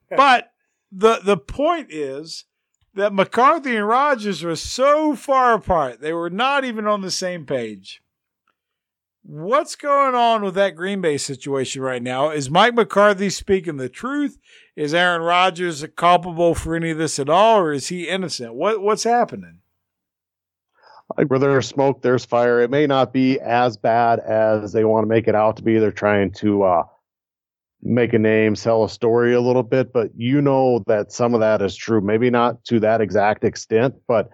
But the the point is that McCarthy and Rodgers were so far apart. They were not even on the same page. What's going on with that Green Bay situation right now? Is Mike McCarthy speaking the truth? Is Aaron Rodgers culpable for any of this at all, or is he innocent? What what's happening? like where there's smoke, there's fire. It may not be as bad as they want to make it out to be. They're trying to uh, make a name, sell a story a little bit, but you know that some of that is true. Maybe not to that exact extent, but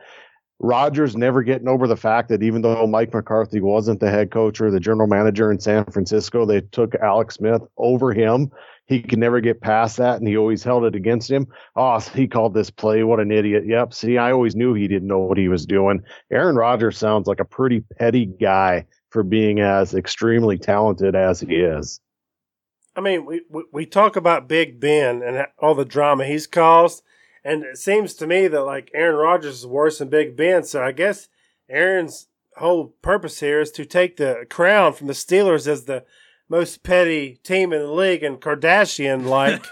Rodgers never getting over the fact that even though Mike McCarthy wasn't the head coach or the general manager in San Francisco, they took Alex Smith over him. He could never get past that, and he always held it against him. Oh, he called this play. What an idiot. Yep. See, I always knew he didn't know what he was doing. Aaron Rodgers sounds like a pretty petty guy for being as extremely talented as he is. I mean, we, we, we talk about Big Ben and all the drama he's caused, and it seems to me that like Aaron Rodgers is worse than Big Ben. So I guess Aaron's whole purpose here is to take the crown from the Steelers as the most petty team in the league and Kardashian like.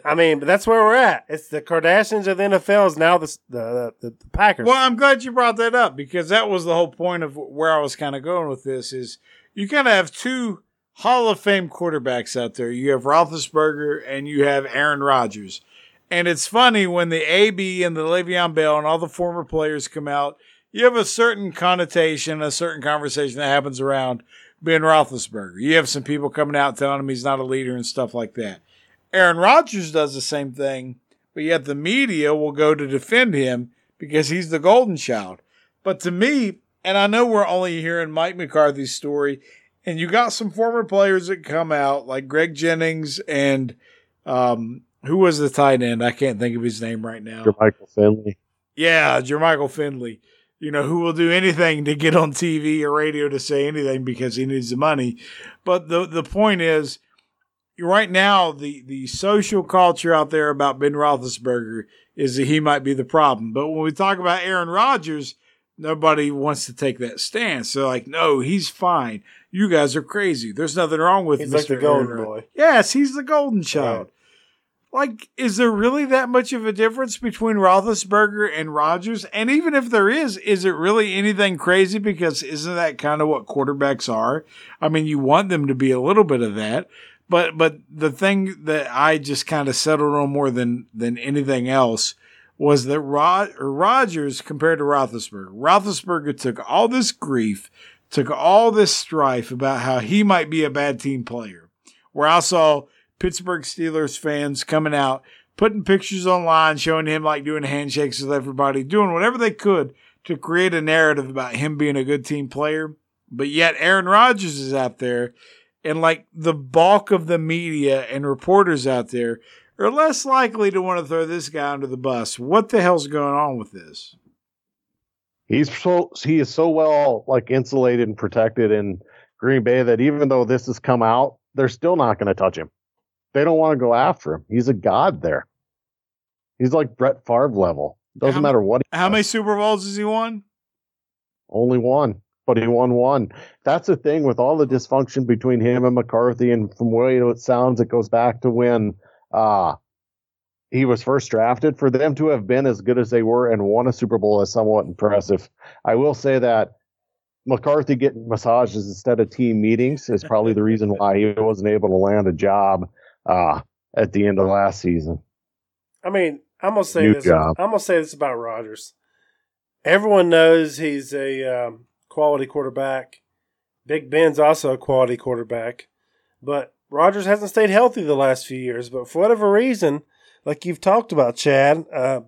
I mean, but that's where we're at. It's the Kardashians of the NFL is now the the, the, the Packers. Well, I'm glad you brought that up because that was the whole point of where I was kind of going with this. Is you kind of have two Hall of Fame quarterbacks out there. You have Roethlisberger and you have Aaron Rodgers, and it's funny when the AB and the Le'Veon Bell and all the former players come out. You have a certain connotation, a certain conversation that happens around Ben Roethlisberger. You have some people coming out telling him he's not a leader and stuff like that. Aaron Rodgers does the same thing, but yet the media will go to defend him because he's the golden child. But to me, and I know we're only hearing Mike McCarthy's story, and you got some former players that come out like Greg Jennings and um, who was the tight end? I can't think of his name right now. Michael Finley. Yeah, Jermichael Finley. You know, who will do anything to get on TV or radio to say anything because he needs the money. But the the point is, right now the the social culture out there about Ben Roethlisberger is that he might be the problem. But when we talk about Aaron Rodgers, nobody wants to take that stance. They're like, no, he's fine. You guys are crazy. There's nothing wrong with He's Mr. like the golden Aaron boy. Yes, he's the golden child. Like, is there really that much of a difference between Roethlisberger and Rodgers? And even if there is, is it really anything crazy? Because isn't that kind of what quarterbacks are? I mean, you want them to be a little bit of that, but but the thing that I just kind of settled on more than than anything else was that Rod compared to Roethlisberger. Roethlisberger took all this grief, took all this strife about how he might be a bad team player. Where I saw Pittsburgh Steelers fans coming out, putting pictures online, showing him like doing handshakes with everybody, doing whatever they could to create a narrative about him being a good team player. But yet Aaron Rodgers is out there and like the bulk of the media and reporters out there are less likely to want to throw this guy under the bus. What the hell's going on with this? He's so he is so well like insulated and protected in Green Bay that even though this has come out, they're still not going to touch him. They don't want to go after him. He's a god there. He's like Brett Favre level. Doesn't How- matter what. He How does. many Super Bowls has he won? Only one, but he won one. That's the thing with all the dysfunction between him and McCarthy, and from the way it sounds, it goes back to when uh, he was first drafted. For them to have been as good as they were and won a Super Bowl is somewhat impressive. I will say that McCarthy getting massages instead of team meetings is probably the reason why he wasn't able to land a job uh, at the end of last season. I mean, I'm gonna say New this. job. I'm gonna say this about Rodgers. Everyone knows he's a um, quality quarterback. Big Ben's also a quality quarterback, but Rodgers hasn't stayed healthy the last few years. But for whatever reason, like you've talked about, Chad, uh,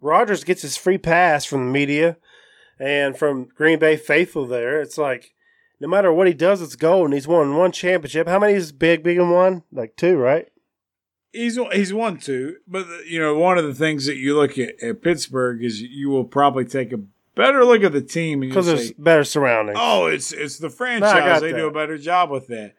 Rodgers gets his free pass from the media and from Green Bay faithful. There, it's like no matter what he does, it's gold. And he's won one championship. How many is Big Big and one? Like two, right? He's he's won two, but you know one of the things that you look at at Pittsburgh is you will probably take a better look at the team Because there's better surroundings. "Oh, it's it's the franchise. they that. do a better job with that."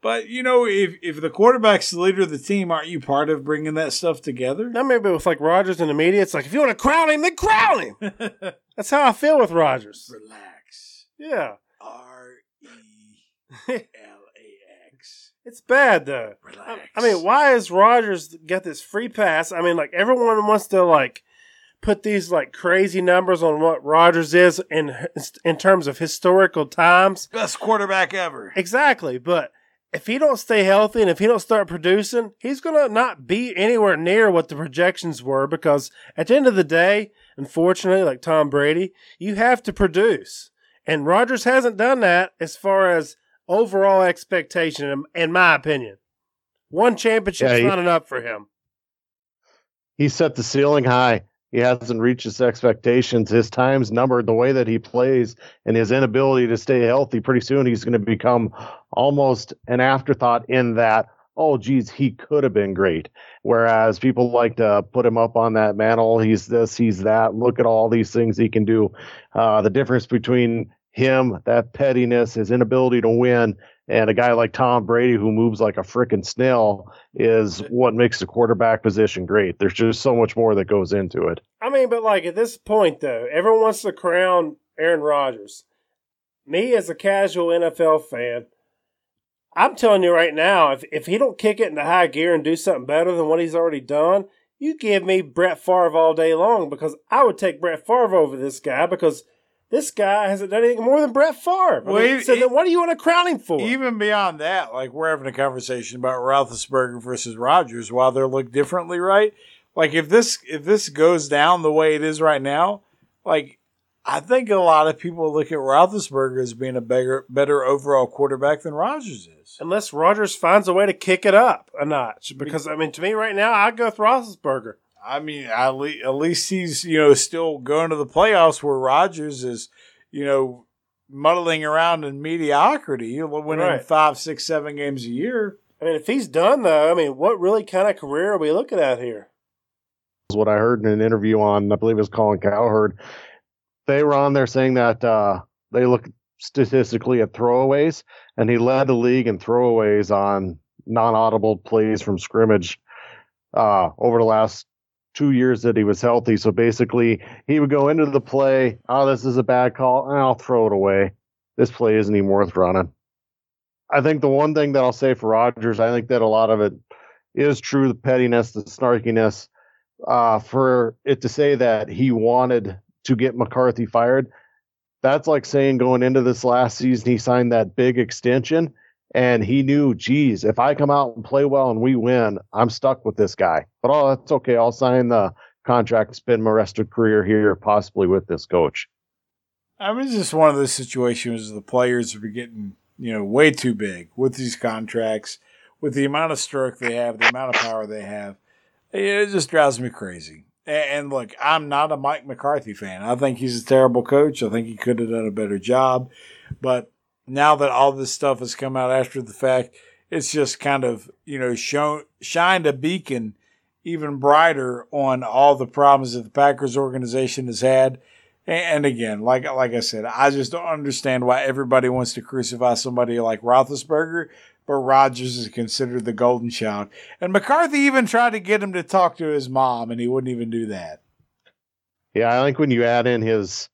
But you know, if if the quarterback's the leader of the team, aren't you part of bringing that stuff together? I remember with like Rodgers in the media, it's like if you want to crown him, then crown him. That's how I feel with Rodgers. Relax. Yeah, R E L A X. it's bad though. I, Relax. I mean, why has Rodgers got this free pass? I mean, like everyone wants to like put these like crazy numbers on what Rodgers is in in terms of historical times. best quarterback ever? Exactly, but if he don't stay healthy and if he don't start producing, he's gonna not be anywhere near what the projections were because at the end of the day, unfortunately, like Tom Brady, you have to produce. And Rodgers hasn't done that as far as overall expectation, in, in my opinion. One championship's Yeah, he- not enough for him. he set the ceiling high. He hasn't reached his expectations. His time's numbered. The way that he plays and his inability to stay healthy, pretty soon he's going to become almost an afterthought in that, oh, geez, he could have been great. Whereas people like to put him up on that mantle. He's this, he's that. Look at all these things he can do. Uh, the difference between him, that pettiness, his inability to win, and a guy like Tom Brady who moves like a freaking snail is what makes the quarterback position great. There's just so much more that goes into it. I mean, but like at this point, though, everyone wants to crown Aaron Rodgers. Me, as a casual NFL fan, I'm telling you right now, if if he don't kick it into high gear and do something better than what he's already done, you give me Brett Favre all day long because I would take Brett Favre over this guy because this guy hasn't done anything more than Brett Favre. I Well, mean, he- so he- then what do you want to crown him for? Even beyond that, like we're having a conversation about Roethlisberger versus Rodgers, while they look differently, right? Like if this if this goes down the way it is right now, like I think a lot of people look at Roethlisberger as being a better better overall quarterback than Rodgers is. Unless Rodgers finds a way to kick it up a notch. Because, I mean, to me right now, I'd go with Roethlisberger. I mean, at least, at least he's you know still going to the playoffs where Rodgers is, you know, muddling around in mediocrity, winning Right. five, six, seven games a year. I mean, if he's done though, I mean, what really kind of career are we looking at here? Is what I heard in an interview on, I believe it was Colin Cowherd. They were on there saying that uh, they look statistically at throwaways, and he led the league in throwaways on non-audible plays from scrimmage uh, over the last two years that he was healthy. So basically, he would go into the play. Oh, this is a bad call. I'll throw it away. This play isn't even worth running. I think the one thing that I'll say for Rodgers, I think that a lot of it is true the pettiness, the snarkiness. Uh, for it to say that he wanted to get McCarthy fired, that's like saying going into this last season, he signed that big extension and he knew, geez, if I come out and play well and we win, I'm stuck with this guy. But oh, that's okay. I'll sign the contract spend my rest of career here, possibly with this coach. I mean, it's just one of those situations the players are getting, you know, way too big with these contracts, with the amount of stroke they have, the amount of power they have. It just drives me crazy. And look, I'm not a Mike McCarthy fan. I think he's a terrible coach. I think he could have done a better job. But now that all this stuff has come out after the fact, it's just kind of, you know, shown, shined a beacon even brighter on all the problems that the Packers organization has had. And again, like like I said, I just don't understand why everybody wants to crucify somebody like Roethlisberger, but Rodgers is considered the golden child. And McCarthy even tried to get him to talk to his mom, and he wouldn't even do that. Yeah, I think when you add in his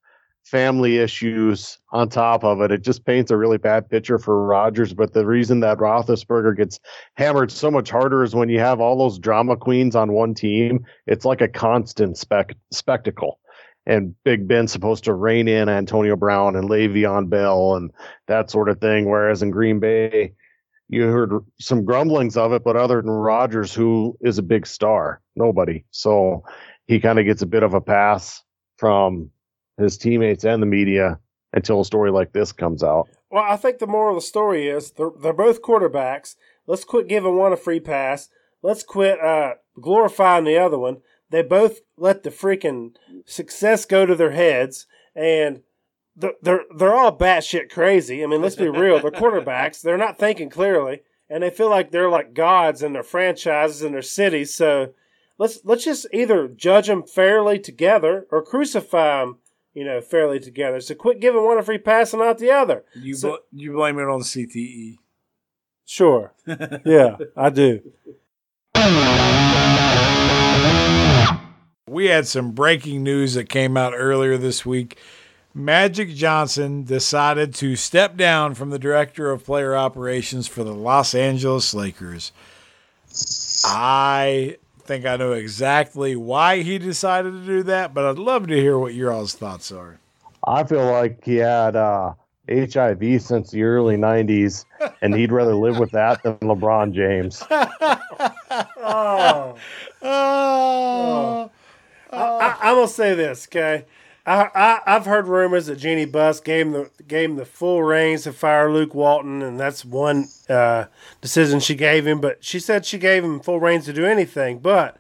family issues on top of it. It just paints a really bad picture for Rodgers. But the reason that Roethlisberger gets hammered so much harder is when you have all those drama queens on one team. It's like a constant spec- spectacle. And Big Ben's supposed to rein in Antonio Brown and Le'Veon Bell and that sort of thing. Whereas in Green Bay, you heard some grumblings of it, but other than Rodgers, who is a big star, nobody. So he kind of gets a bit of a pass from his teammates and the media until a story like this comes out. Well, I think the moral of the story is they're, they're both quarterbacks. Let's quit giving one a free pass. Let's quit uh, glorifying the other one. They both let the freaking success go to their heads, and they're they're, they're all batshit crazy. I mean, let's be real. They're quarterbacks. They're not thinking clearly, and they feel like they're like gods in their franchises and their cities. So let's let's just either judge them fairly together or crucify them you know, fairly together. So quit giving one a free pass and not the other. You so, bl- you blame it on CTE. Sure. yeah, I do. We had some breaking news that came out earlier this week. Magic Johnson decided to step down from the director of player operations for the Los Angeles Lakers. I think I know exactly why he decided to do that, but I'd love to hear what your all's thoughts are. I feel like he had uh, HIV since the early 90s, and he'd rather live with that than LeBron James. oh. Oh. I, am going to say this, okay? I, I have heard rumors that Jeanie Buss gave him the gave him the full reins to fire Luke Walton, and that's one uh, decision she gave him. But she said she gave him full reins to do anything. But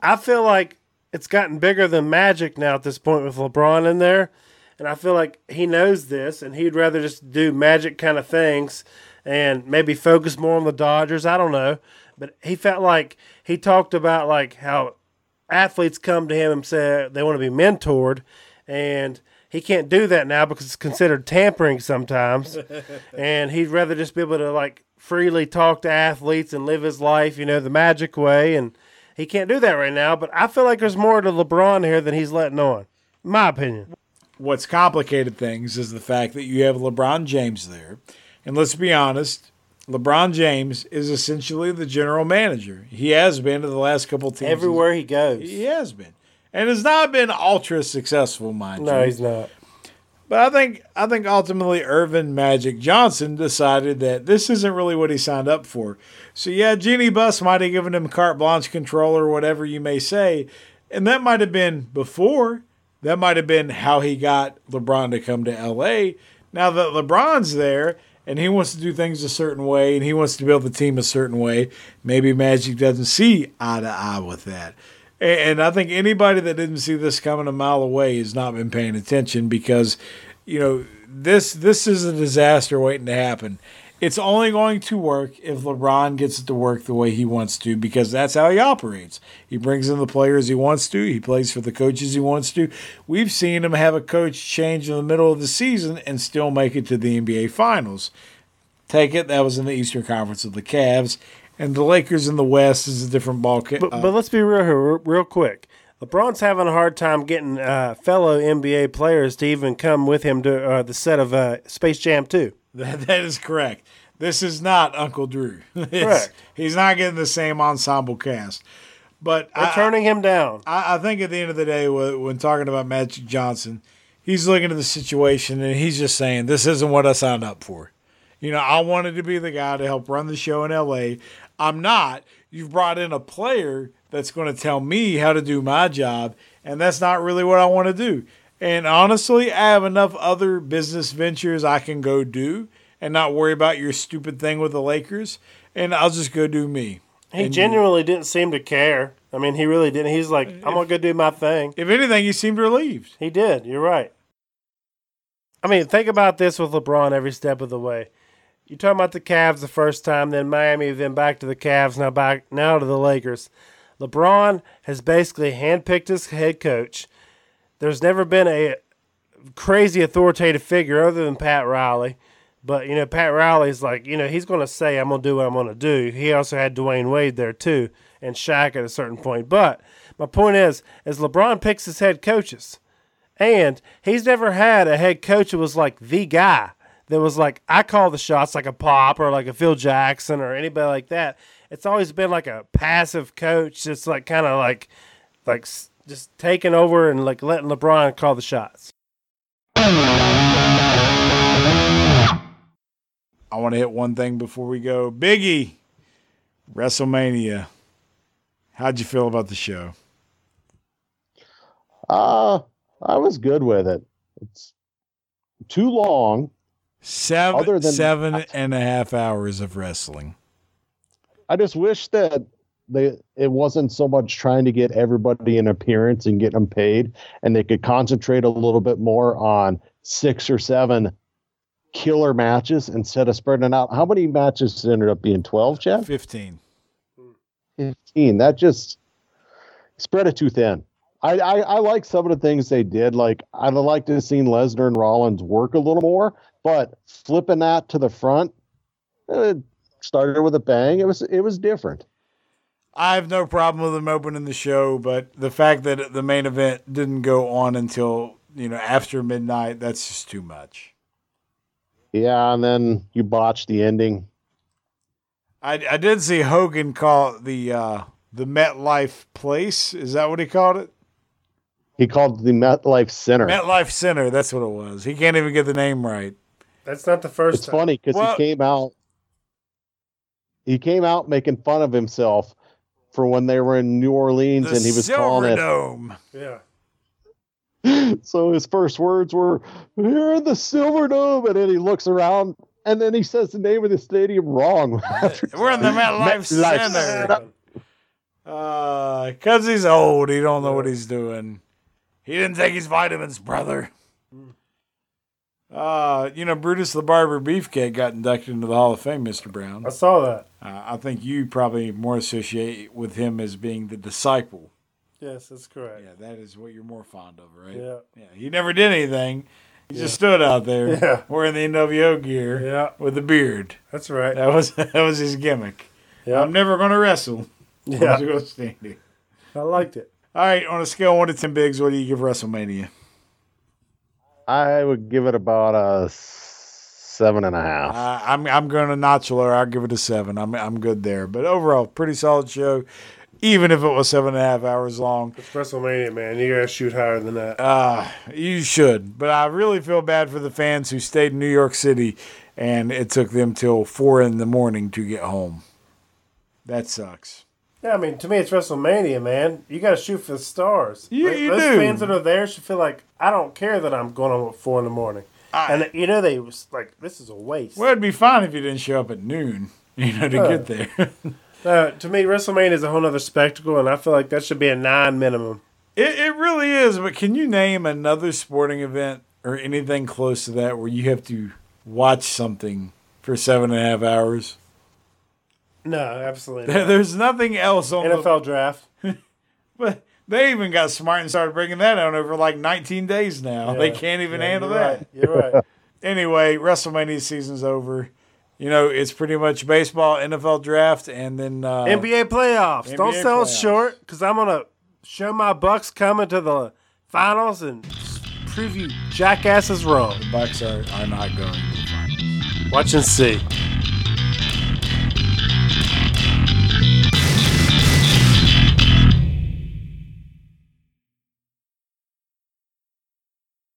I feel like it's gotten bigger than Magic now at this point with LeBron in there, and I feel like he knows this, and he'd rather just do Magic kind of things and maybe focus more on the Dodgers. I don't know, but he felt like he talked about like how athletes come to him and say they want to be mentored, and he can't do that now because it's considered tampering sometimes. and he'd rather just be able to like freely talk to athletes and live his life, you know, the magic way. And he can't do that right now. But I feel like there's more to LeBron here than he's letting on, my opinion. What's complicated things is the fact that you have LeBron James there. And let's be honest, LeBron James is essentially the general manager. He has been to the last couple teams. Everywhere he goes. He has been. And has not been ultra successful, mind no, you. No, he's not. But I think I think ultimately Earvin Magic Johnson decided that this isn't really what he signed up for. So yeah, Jeanie Buss might have given him carte blanche control or whatever you may say. And that might have been before. That might have been how he got LeBron to come to LA. Now that LeBron's there and he wants to do things a certain way and he wants to build the team a certain way. Maybe Magic doesn't see eye to eye with that. And I think anybody that didn't see this coming a mile away has not been paying attention because, you know, this this is a disaster waiting to happen. It's only going to work if LeBron gets it to work the way he wants to because that's how he operates. He brings in the players he wants to, he plays for the coaches he wants to. We've seen him have a coach change in the middle of the season and still make it to the NBA Finals. Take it, that was in the Eastern Conference of the Cavs, and the Lakers in the West is a different ball. Ca- But, uh, but let's be real here, real, real quick. LeBron's having a hard time getting uh, fellow NBA players to even come with him to uh, the set of uh, Space Jam 2. That, that is correct. This is not Uncle Drew. Correct. He's not getting the same ensemble cast. But They're I, turning him down. I, I think at the end of the day, when, when talking about Magic Johnson, he's looking at the situation and he's just saying, "This isn't what I signed up for." You know, I wanted to be the guy to help run the show in LA. I'm not. You've brought in a player that's going to tell me how to do my job, and that's not really what I want to do. And honestly, I have enough other business ventures I can go do and not worry about your stupid thing with the Lakers, and I'll just go do me. He genuinely didn't seem to care. I mean, he really didn't. He's like, I'm going to go do my thing. If anything, he seemed relieved. He did. You're right. I mean, think about this with LeBron every step of the way. You're talking about the Cavs the first time, then Miami, then back to the Cavs, now back now to the Lakers. LeBron has basically handpicked his head coach. There's never been a crazy authoritative figure other than Pat Riley. But, you know, Pat Riley's like, you know, he's going to say, I'm going to do what I'm going to do. He also had Dwyane Wade there, too, and Shaq at a certain point. But my point is, as LeBron picks his head coaches, and he's never had a head coach who was like the guy that was like, I call the shots like a Pop or like a Phil Jackson or anybody like that. It's always been like a passive coach, just like kind of like, like just taking over and like letting LeBron call the shots. I want to hit one thing before we go. Biggie, WrestleMania. How'd you feel about the show? Uh, I was good with it. It's too long. Seven, Other than seven that- and a half hours of wrestling. I just wish that they it wasn't so much trying to get everybody an appearance and get them paid, and they could concentrate a little bit more on six or seven killer matches instead of spreading it out. How many matches ended up being? Twelve, Jeff? 15. Fifteen. That just spread it too thin. I, I I like some of the things they did. Like I'd like to have seen Lesnar and Rollins work a little more, but flipping that to the front. It started with a bang. It was it was different. I have no problem with them opening the show, but the fact that the main event didn't go on until, you know, after midnight, that's just too much. Yeah, and then you botched the ending. I, I did see Hogan call it the uh, the MetLife Place. Is that what he called it? He called it the MetLife Center. MetLife Center. That's what it was. He can't even get the name right. That's not the first it's time. funny because Well- he came out. He came out making fun of himself for when they were in New Orleans, The and he was Silver calling it. Dome. Yeah. So his first words were, "Here in the Silver Dome," and then he looks around, and then he says the name of the stadium wrong. We're in the MetLife MetLife Center. Uh, cause he's old, he don't know what he's doing. He didn't take his vitamins, brother. Uh, you know, Brutus the Barber Beefcake got inducted into the Hall of Fame, Mr. Brown. I saw that. Uh, I think you probably more associate with him as being the disciple. Yes, that's correct. Yeah, that is what you're more fond of, right? Yeah. Yeah, he never did anything. He just stood out there Yeah. wearing the NWO gear Yeah, with a beard. that's right. That was that was his gimmick. Yeah. I'm never going to wrestle. I'm Yeah, just going to stand here. I liked it. All right, on a scale of one to ten bigs, what do you give WrestleMania? I would give it about a seven and a half. Uh, I'm I'm going to notch lower. I'll give it a seven. I'm I'm good there. But overall, pretty solid show. Even if it was seven and a half hours long, It's WrestleMania, man. You gotta shoot higher than that. uh, you should. But I really feel bad for the fans who stayed in New York City, and it took them till four in the morning to get home. That sucks. Yeah, I mean, to me, it's WrestleMania, man. You gotta shoot for the stars. Yeah, Like, you Those do. fans that are there should feel like I don't care that I'm going on at four in the morning. I- and you know they was like, this is a waste. Well, it'd be fine if you didn't show up at noon, you know, to Uh. get there. Uh, to me, WrestleMania is a whole other spectacle, and I feel like that should be a nine minimum. It, it really is, but can you name another sporting event or anything close to that where you have to watch something for seven and a half hours? No, absolutely not. There's nothing else on the. NFL draft. But they even got smart and started bringing that on over like 19 days now. They can't even Yeah, handle you're that. Right. You're right. Anyway, WrestleMania season's over. you know, it's pretty much baseball, NFL draft, and then uh, NBA playoffs. NBA Don't sell playoffs. short because I'm gonna show my Bucks coming to the finals and prove you jackasses wrong. The Bucks are, are not going to the finals. Watch and see.